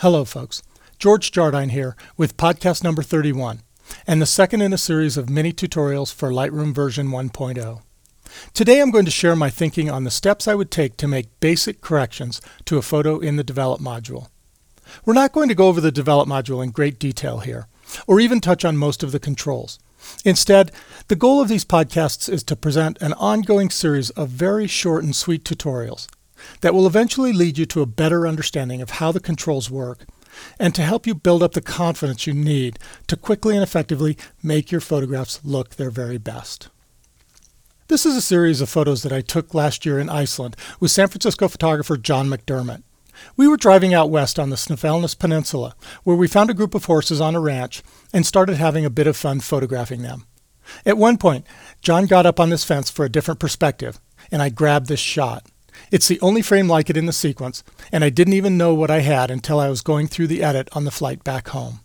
Hello, folks. George Jardine here with podcast number 31, and the second in a series of mini tutorials for Lightroom version 1.0. Today I'm going to share my thinking on the steps I would take to make basic corrections to a photo in the Develop module. We're not going to go over the Develop module in great detail here, or even touch on most of the controls. Instead, the goal of these podcasts is to present an ongoing series of very short and sweet tutorials that will eventually lead you to a better understanding of how the controls work and to help you build up the confidence you need to quickly and effectively make your photographs look their very best. This is a series of photos that I took last year in Iceland with San Francisco photographer John McDermott. We were driving out west on the Snaefellsnes Peninsula, where we found a group of horses on a ranch and started having a bit of fun photographing them. At one point, John got up on this fence for a different perspective, and I grabbed this shot. It's the only frame like it in the sequence, and I didn't even know what I had until I was going through the edit on the flight back home.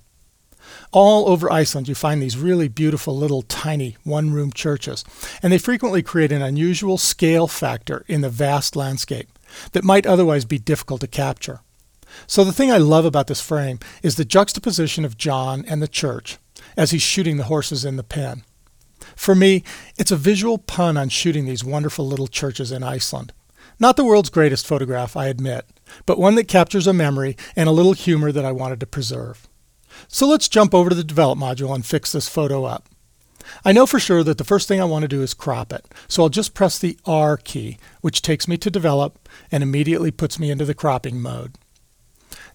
All over Iceland, you find these really beautiful little tiny one room churches, and they frequently create an unusual scale factor in the vast landscape that might otherwise be difficult to capture. So, the thing I love about this frame is the juxtaposition of John and the church as he's shooting the horses in the pen. For me, it's a visual pun on shooting these wonderful little churches in Iceland. Not the world's greatest photograph, I admit, but one that captures a memory and a little humor that I wanted to preserve. So let's jump over to the Develop module and fix this photo up. I know for sure that the first thing I want to do is crop it, so I'll just press the R key, which takes me to Develop and immediately puts me into the cropping mode.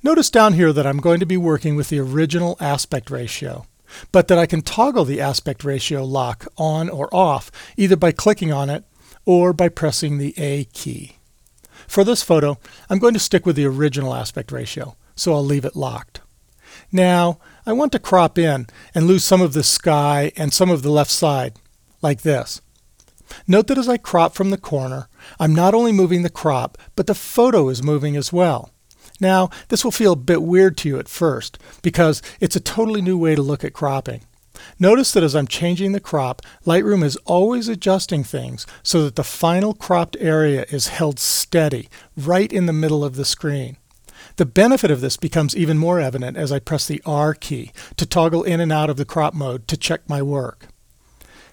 Notice down here that I'm going to be working with the original aspect ratio, but that I can toggle the aspect ratio lock on or off either by clicking on it or by pressing the A key. For this photo, I'm going to stick with the original aspect ratio, so I'll leave it locked. Now, I want to crop in and lose some of the sky and some of the left side, like this. Note that as I crop from the corner, I'm not only moving the crop, but the photo is moving as well. Now, this will feel a bit weird to you at first, because it's a totally new way to look at cropping. Notice that as I'm changing the crop, Lightroom is always adjusting things so that the final cropped area is held steady right in the middle of the screen. The benefit of this becomes even more evident as I press the R key to toggle in and out of the crop mode to check my work.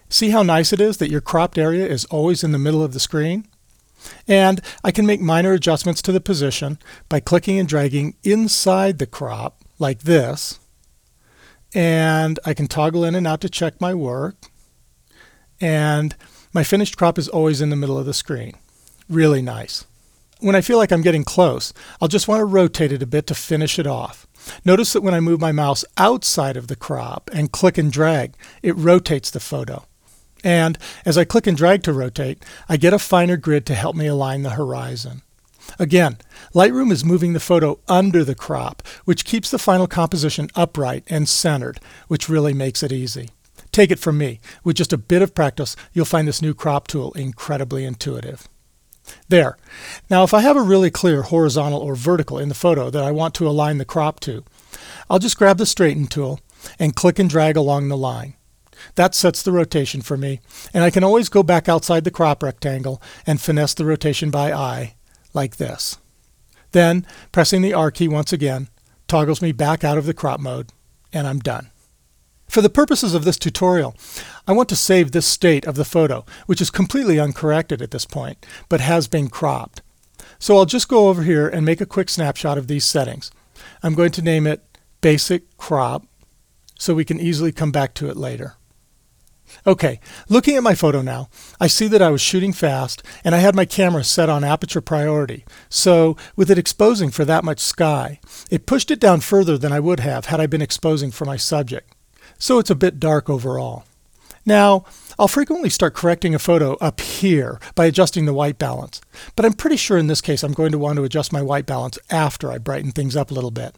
See how nice it is that your cropped area is always in the middle of the screen? And I can make minor adjustments to the position by clicking and dragging inside the crop like this and I can toggle in and out to check my work. And my finished crop is always in the middle of the screen. Really nice. When I feel like I'm getting close, I'll just want to rotate it a bit to finish it off. Notice that when I move my mouse outside of the crop and click and drag, it rotates the photo. And as I click and drag to rotate, I get a finer grid to help me align the horizon. Again, Lightroom is moving the photo under the crop, which keeps the final composition upright and centered, which really makes it easy. Take it from me, with just a bit of practice, you'll find this new crop tool incredibly intuitive. There. Now if I have a really clear horizontal or vertical in the photo that I want to align the crop to, I'll just grab the straighten tool and click and drag along the line. That sets the rotation for me, and I can always go back outside the crop rectangle and finesse the rotation by eye like this. Then, pressing the R key once again, toggles me back out of the crop mode, and I'm done. For the purposes of this tutorial, I want to save this state of the photo, which is completely uncorrected at this point, but has been cropped. So I'll just go over here and make a quick snapshot of these settings. I'm going to name it Basic Crop, so we can easily come back to it later. Okay, looking at my photo now, I see that I was shooting fast and I had my camera set on aperture priority. So, with it exposing for that much sky, it pushed it down further than I would have had I been exposing for my subject. So it's a bit dark overall. Now, I'll frequently start correcting a photo up here by adjusting the white balance, but I'm pretty sure in this case I'm going to want to adjust my white balance after I brighten things up a little bit.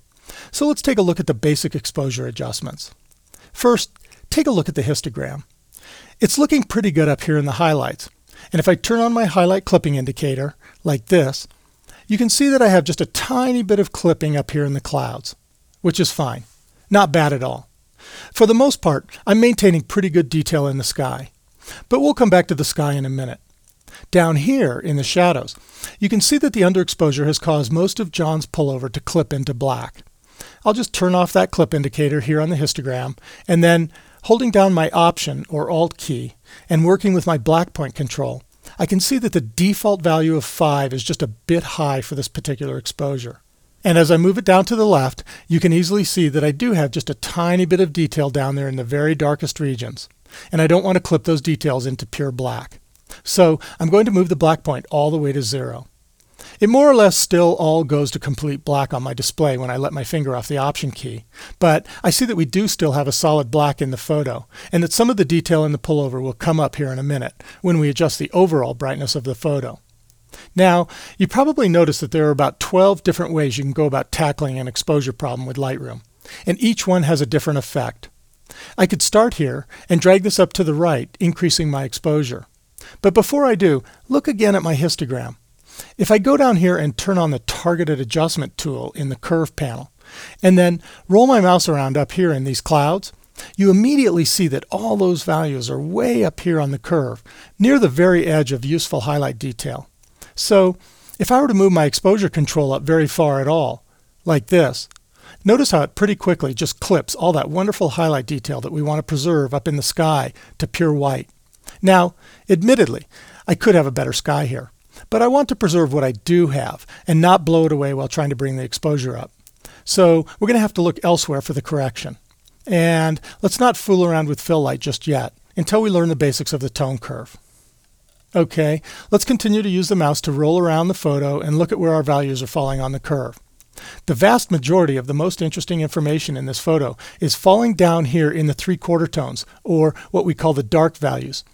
So let's take a look at the basic exposure adjustments. First, take a look at the histogram. It's looking pretty good up here in the highlights. And if I turn on my highlight clipping indicator, like this, you can see that I have just a tiny bit of clipping up here in the clouds, which is fine. Not bad at all. For the most part, I'm maintaining pretty good detail in the sky. But we'll come back to the sky in a minute. Down here in the shadows, you can see that the underexposure has caused most of John's pullover to clip into black. I'll just turn off that clip indicator here on the histogram and then holding down my Option or Alt key and working with my black point control, I can see that the default value of 5 is just a bit high for this particular exposure. And as I move it down to the left, you can easily see that I do have just a tiny bit of detail down there in the very darkest regions. And I don't want to clip those details into pure black. So I'm going to move the black point all the way to zero. It more or less still all goes to complete black on my display when I let my finger off the Option key, but I see that we do still have a solid black in the photo, and that some of the detail in the pullover will come up here in a minute when we adjust the overall brightness of the photo. Now, you probably noticed that there are about 12 different ways you can go about tackling an exposure problem with Lightroom, and each one has a different effect. I could start here and drag this up to the right, increasing my exposure. But before I do, look again at my histogram. If I go down here and turn on the targeted adjustment tool in the curve panel, and then roll my mouse around up here in these clouds, you immediately see that all those values are way up here on the curve, near the very edge of useful highlight detail. So if I were to move my exposure control up very far at all, like this, notice how it pretty quickly just clips all that wonderful highlight detail that we want to preserve up in the sky to pure white. Now, admittedly, I could have a better sky here. But I want to preserve what I do have and not blow it away while trying to bring the exposure up. So we're going to have to look elsewhere for the correction. And let's not fool around with fill light just yet until we learn the basics of the tone curve. Okay, let's continue to use the mouse to roll around the photo and look at where our values are falling on the curve. The vast majority of the most interesting information in this photo is falling down here in the three quarter tones, or what we call the dark values.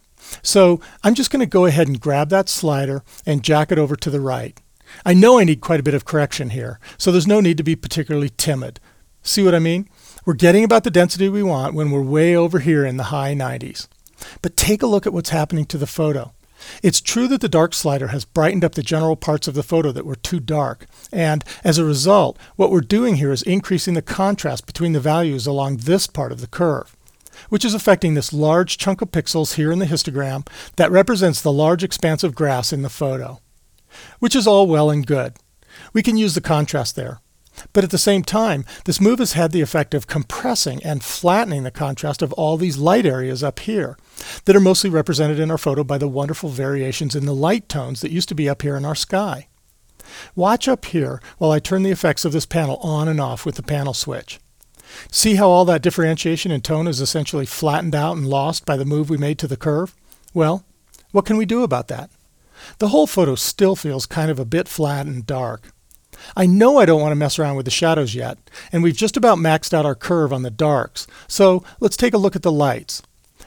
So I'm just going to go ahead and grab that slider and jack it over to the right. I know I need quite a bit of correction here, so there's no need to be particularly timid. See what I mean? We're getting about the density we want when we're way over here in the high 90s. But take a look at what's happening to the photo. It's true that the dark slider has brightened up the general parts of the photo that were too dark, and as a result, what we're doing here is increasing the contrast between the values along this part of the curve which is affecting this large chunk of pixels here in the histogram that represents the large expanse of grass in the photo. Which is all well and good. We can use the contrast there. But at the same time, this move has had the effect of compressing and flattening the contrast of all these light areas up here that are mostly represented in our photo by the wonderful variations in the light tones that used to be up here in our sky. Watch up here while I turn the effects of this panel on and off with the panel switch. See how all that differentiation in tone is essentially flattened out and lost by the move we made to the curve? Well, what can we do about that? The whole photo still feels kind of a bit flat and dark. I know I don't want to mess around with the shadows yet, and we've just about maxed out our curve on the darks, so let's take a look at the lights.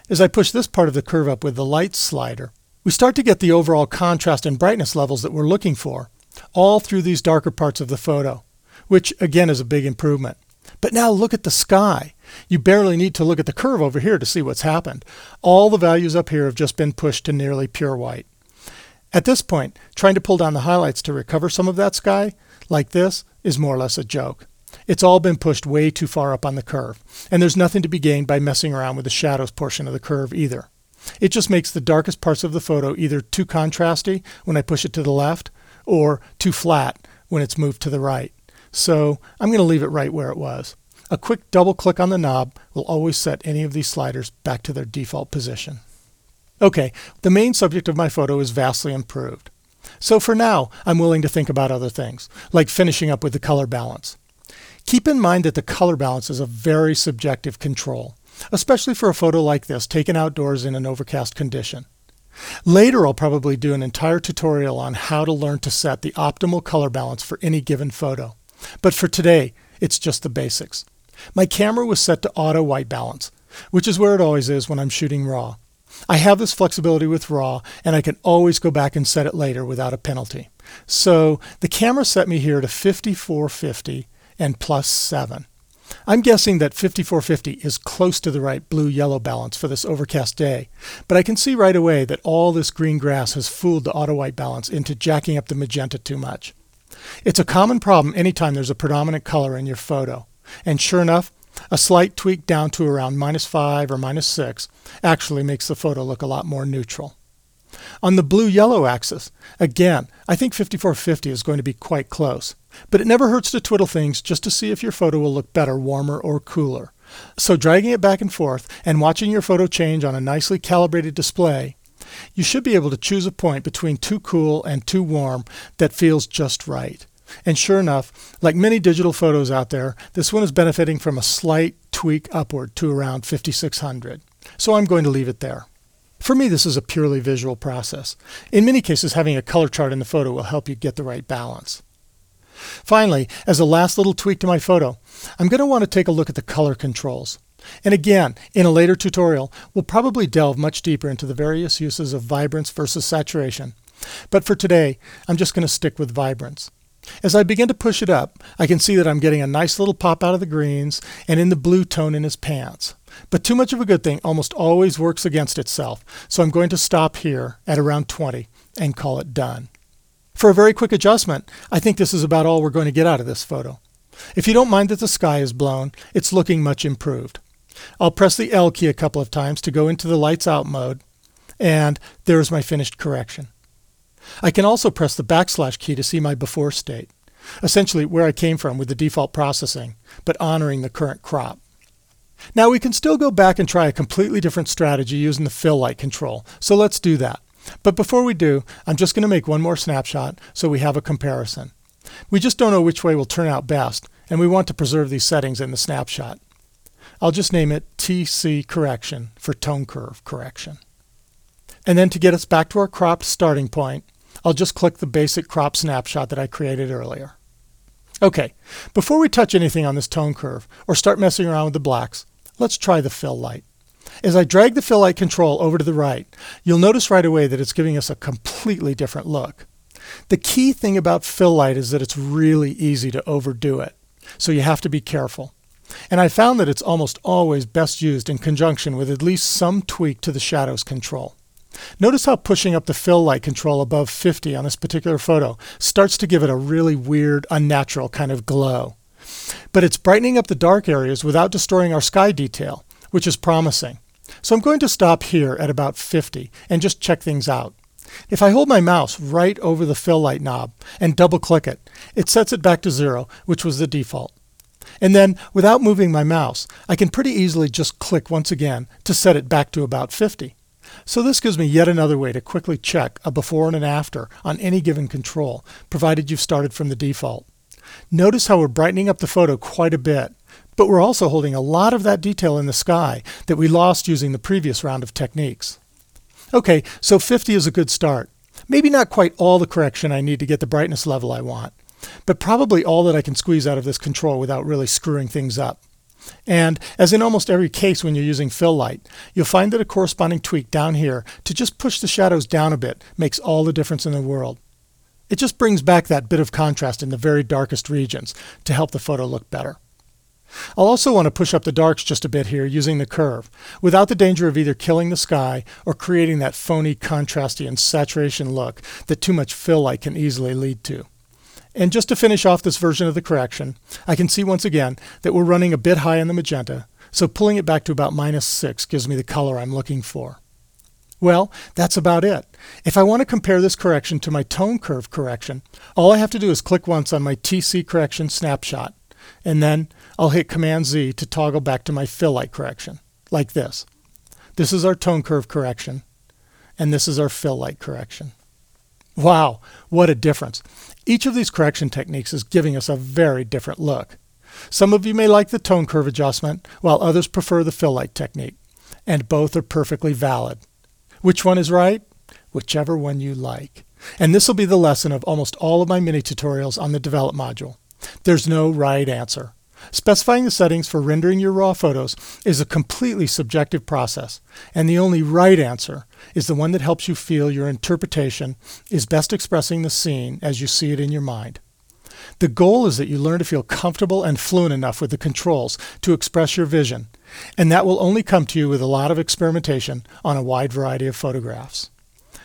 As I push this part of the curve up with the lights slider, we start to get the overall contrast and brightness levels that we're looking for, all through these darker parts of the photo, which again is a big improvement. But now look at the sky. You barely need to look at the curve over here to see what's happened. All the values up here have just been pushed to nearly pure white. At this point, trying to pull down the highlights to recover some of that sky, like this, is more or less a joke. It's all been pushed way too far up on the curve, and there's nothing to be gained by messing around with the shadows portion of the curve either. It just makes the darkest parts of the photo either too contrasty when I push it to the left, or too flat when it's moved to the right. So I'm going to leave it right where it was. A quick double click on the knob will always set any of these sliders back to their default position. Okay, the main subject of my photo is vastly improved. So for now, I'm willing to think about other things, like finishing up with the color balance. Keep in mind that the color balance is a very subjective control, especially for a photo like this taken outdoors in an overcast condition. Later, I'll probably do an entire tutorial on how to learn to set the optimal color balance for any given photo. But for today, it's just the basics. My camera was set to auto white balance, which is where it always is when I'm shooting RAW. I have this flexibility with RAW, and I can always go back and set it later without a penalty. So the camera set me here to 5450 and plus 7. I'm guessing that 5450 is close to the right blue-yellow balance for this overcast day, but I can see right away that all this green grass has fooled the auto white balance into jacking up the magenta too much. It's a common problem anytime there's a predominant color in your photo. And sure enough, a slight tweak down to around minus 5 or minus 6 actually makes the photo look a lot more neutral. On the blue-yellow axis, again, I think 5450 is going to be quite close. But it never hurts to twiddle things just to see if your photo will look better, warmer, or cooler. So dragging it back and forth and watching your photo change on a nicely calibrated display, you should be able to choose a point between too cool and too warm that feels just right. And sure enough, like many digital photos out there, this one is benefiting from a slight tweak upward to around 5600. So I'm going to leave it there. For me, this is a purely visual process. In many cases, having a color chart in the photo will help you get the right balance. Finally, as a last little tweak to my photo, I'm going to want to take a look at the color controls. And again, in a later tutorial, we'll probably delve much deeper into the various uses of vibrance versus saturation. But for today, I'm just going to stick with vibrance. As I begin to push it up, I can see that I'm getting a nice little pop out of the greens and in the blue tone in his pants. But too much of a good thing almost always works against itself, so I'm going to stop here at around 20 and call it done. For a very quick adjustment, I think this is about all we're going to get out of this photo. If you don't mind that the sky is blown, it's looking much improved. I'll press the L key a couple of times to go into the lights out mode, and there's my finished correction. I can also press the backslash key to see my before state, essentially where I came from with the default processing, but honoring the current crop. Now we can still go back and try a completely different strategy using the fill light control, so let's do that. But before we do, I'm just going to make one more snapshot so we have a comparison. We just don't know which way will turn out best, and we want to preserve these settings in the snapshot. I'll just name it TC correction for tone curve correction. And then to get us back to our cropped starting point, I'll just click the basic crop snapshot that I created earlier. Okay, before we touch anything on this tone curve or start messing around with the blacks, let's try the fill light. As I drag the fill light control over to the right, you'll notice right away that it's giving us a completely different look. The key thing about fill light is that it's really easy to overdo it, so you have to be careful. And I found that it's almost always best used in conjunction with at least some tweak to the shadows control. Notice how pushing up the fill light control above 50 on this particular photo starts to give it a really weird, unnatural kind of glow. But it's brightening up the dark areas without destroying our sky detail, which is promising. So I'm going to stop here at about 50 and just check things out. If I hold my mouse right over the fill light knob and double click it, it sets it back to zero, which was the default. And then, without moving my mouse, I can pretty easily just click once again to set it back to about 50. So this gives me yet another way to quickly check a before and an after on any given control, provided you've started from the default. Notice how we're brightening up the photo quite a bit, but we're also holding a lot of that detail in the sky that we lost using the previous round of techniques. Okay, so 50 is a good start. Maybe not quite all the correction I need to get the brightness level I want, but probably all that I can squeeze out of this control without really screwing things up. And as in almost every case when you're using fill light, you'll find that a corresponding tweak down here to just push the shadows down a bit makes all the difference in the world. It just brings back that bit of contrast in the very darkest regions to help the photo look better. I'll also want to push up the darks just a bit here using the curve, without the danger of either killing the sky or creating that phony contrasty and saturation look that too much fill light can easily lead to. And just to finish off this version of the correction, I can see once again that we're running a bit high on the magenta, so pulling it back to about minus 6 gives me the color I'm looking for. Well, that's about it. If I want to compare this correction to my tone curve correction, all I have to do is click once on my TC correction snapshot, and then I'll hit Command Z to toggle back to my fill light correction, like this. This is our tone curve correction, and this is our fill light correction. Wow, what a difference. Each of these correction techniques is giving us a very different look. Some of you may like the tone curve adjustment, while others prefer the fill light technique, and both are perfectly valid. Which one is right? Whichever one you like. And this will be the lesson of almost all of my mini tutorials on the Develop module. There's no right answer. Specifying the settings for rendering your raw photos is a completely subjective process, and the only right answer is the one that helps you feel your interpretation is best expressing the scene as you see it in your mind. The goal is that you learn to feel comfortable and fluent enough with the controls to express your vision, and that will only come to you with a lot of experimentation on a wide variety of photographs.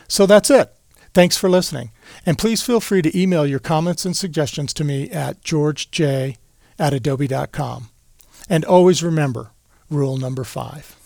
So that's it. Thanks for listening, and please feel free to email your comments and suggestions to me at georgej at adobe.com. And always remember rule number five.